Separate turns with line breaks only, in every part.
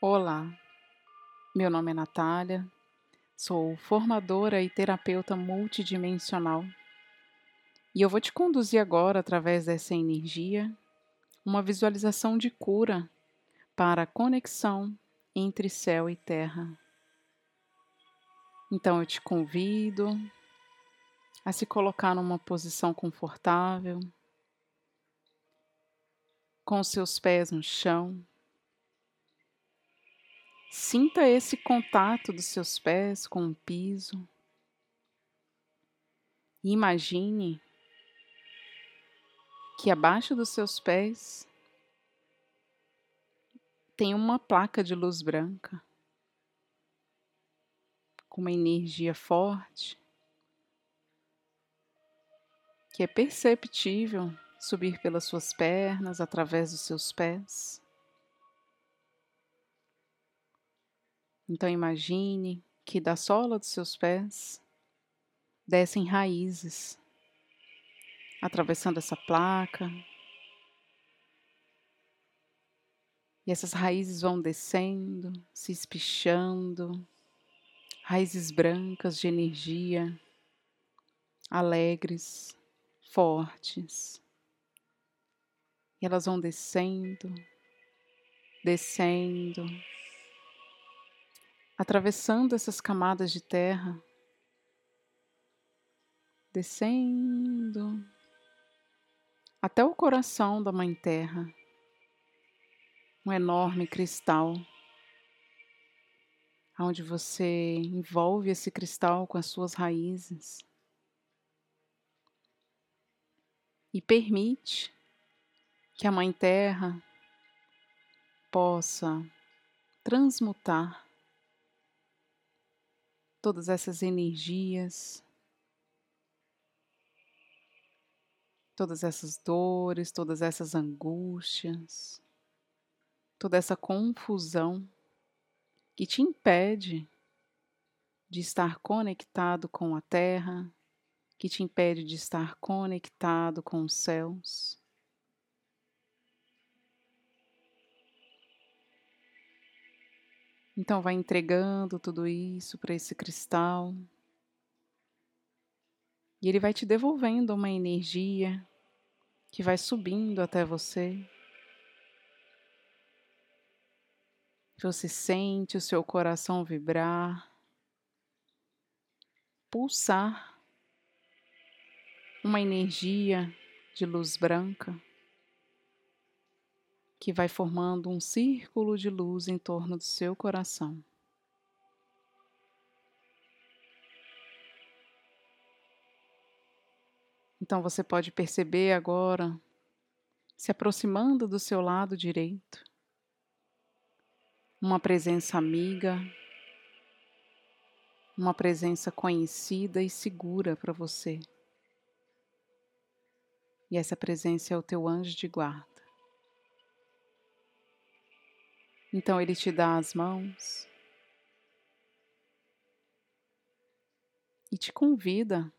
Olá, meu nome é Natália, sou formadora e terapeuta multidimensional e eu vou te conduzir agora, através dessa energia, uma visualização de cura para a conexão entre céu e terra. Então eu te convido a se colocar numa posição confortável, com seus pés no chão. Sinta esse contato dos seus pés com o piso. E imagine que abaixo dos seus pés tem uma placa de luz branca com uma energia forte que é perceptível subir pelas suas pernas, através dos seus pés. Então imagine que da sola dos seus pés descem raízes, atravessando essa placa. E essas raízes vão descendo, se espichando, raízes brancas de energia, alegres, fortes. E elas vão descendo, descendo, atravessando essas camadas de terra, descendo até o coração da Mãe Terra, um enorme cristal, onde você envolve esse cristal com as suas raízes e permite que a Mãe Terra possa transmutar todas essas energias, todas essas dores, todas essas angústias, toda essa confusão que te impede de estar conectado com a Terra, que te impede de estar conectado com os céus. Então, vai entregando tudo isso para esse cristal. E ele vai te devolvendo uma energia que vai subindo até você. Você sente o seu coração vibrar, pulsar uma energia de luz branca que vai formando um círculo de luz em torno do seu coração. Então você pode perceber agora, se aproximando do seu lado direito, uma presença amiga, uma presença conhecida e segura para você. E essa presença é o teu anjo de guarda. Então ele te dá as mãos e te convida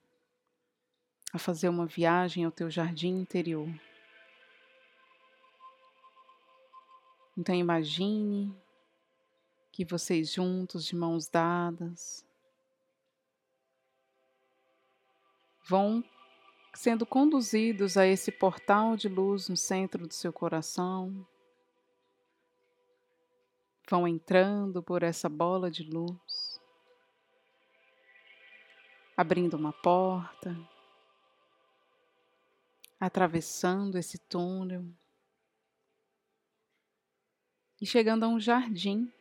a fazer uma viagem ao teu jardim interior. Então imagine que vocês juntos, de mãos dadas, vão sendo conduzidos a esse portal de luz no centro do seu coração. Vão entrando por essa bola de luz, abrindo uma porta, atravessando esse túnel e chegando a um jardim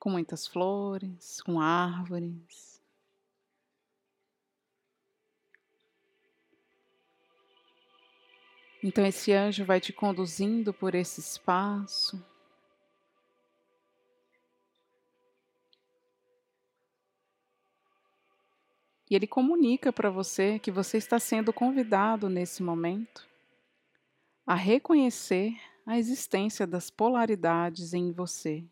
com muitas flores, com árvores. Então, esse anjo vai te conduzindo por esse espaço. E ele comunica para você que você está sendo convidado nesse momento a reconhecer a existência das polaridades em você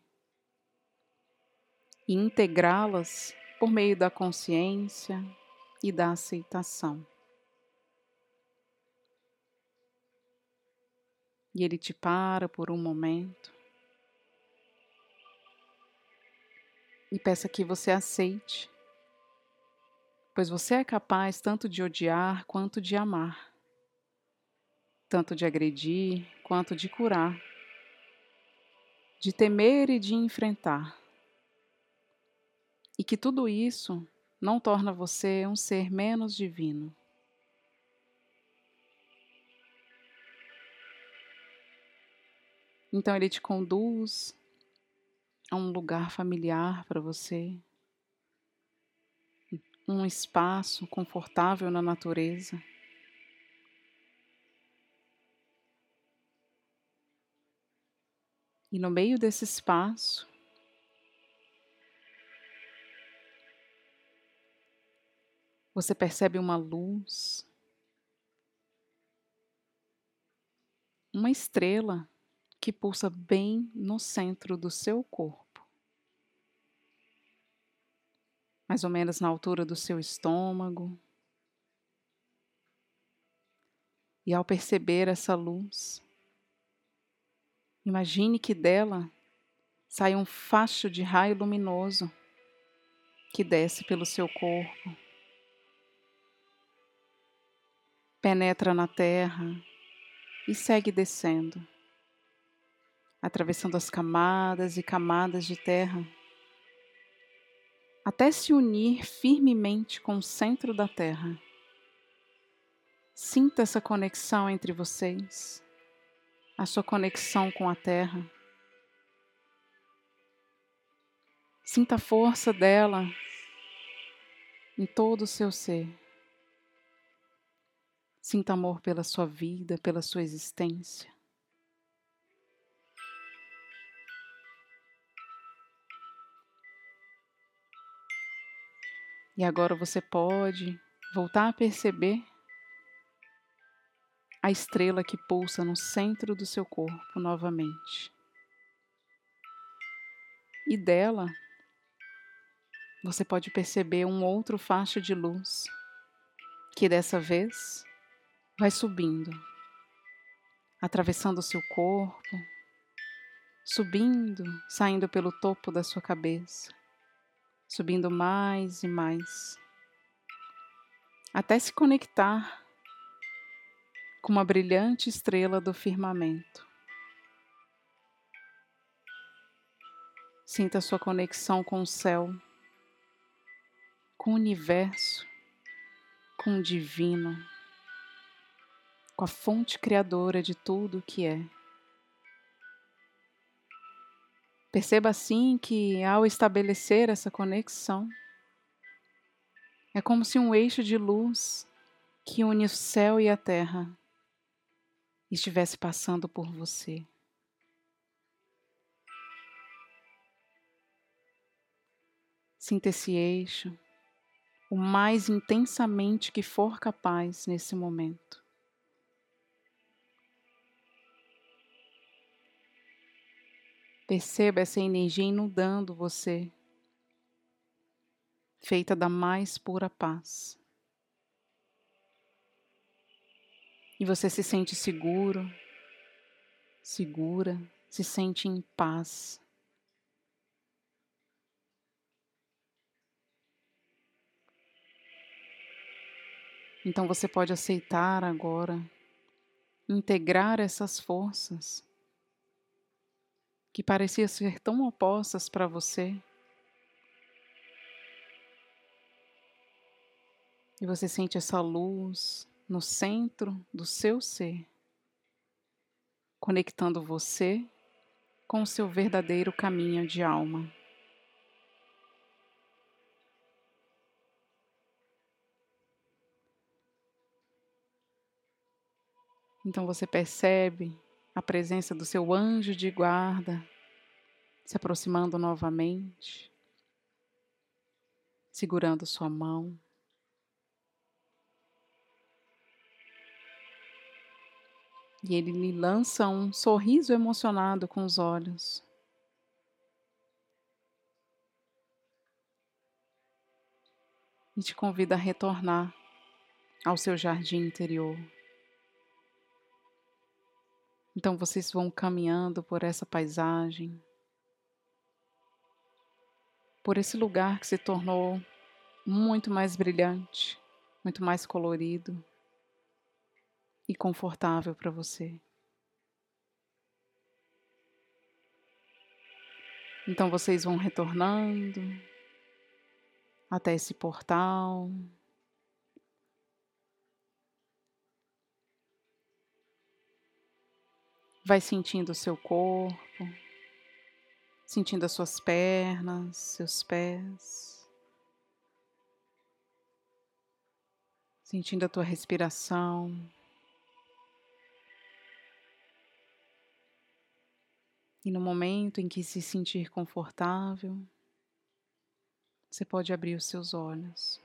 e integrá-las por meio da consciência e da aceitação. E ele te para por um momento e peça que você aceite, pois você é capaz tanto de odiar quanto de amar, tanto de agredir quanto de curar, de temer e de enfrentar. E que tudo isso não torna você um ser menos divino. Então ele te conduz a um lugar familiar para você, um espaço confortável na natureza. E no meio desse espaço, você percebe uma luz, uma estrela que pulsa bem no centro do seu corpo. Mais ou menos na altura do seu estômago. E ao perceber essa luz, imagine que dela sai um facho de raio luminoso que desce pelo seu corpo, penetra na terra e segue descendo atravessando as camadas e camadas de terra, até se unir firmemente com o centro da terra. Sinta essa conexão entre vocês, a sua conexão com a terra. Sinta a força dela em todo o seu ser. Sinta amor pela sua vida, pela sua existência. E agora você pode voltar a perceber a estrela que pulsa no centro do seu corpo novamente. E dela, você pode perceber um outro faixa de luz que dessa vez vai subindo, atravessando o seu corpo, subindo, saindo pelo topo da sua cabeça subindo mais e mais, até se conectar com uma brilhante estrela do firmamento. Sinta sua conexão com o céu, com o universo, com o divino, com a fonte criadora de tudo o que é. Perceba assim que ao estabelecer essa conexão, é como se um eixo de luz que une o céu e a terra estivesse passando por você. Sinta esse eixo o mais intensamente que for capaz nesse momento. Perceba essa energia inundando você, feita da mais pura paz. E você se sente seguro, segura, se sente em paz. Então você pode aceitar agora, integrar essas forças que pareciam ser tão opostas para você. E você sente essa luz no centro do seu ser, conectando você com o seu verdadeiro caminho de alma. Então você percebe a presença do seu anjo de guarda se aproximando novamente, segurando sua mão. E ele lhe lança um sorriso emocionado com os olhos. E te convida a retornar ao seu jardim interior. Então vocês vão caminhando por essa paisagem, por esse lugar que se tornou muito mais brilhante, muito mais colorido e confortável para você. Então vocês vão retornando até esse portal. Vai sentindo o seu corpo, sentindo as suas pernas, seus pés, sentindo a tua respiração. E no momento em que se sentir confortável, você pode abrir os seus olhos.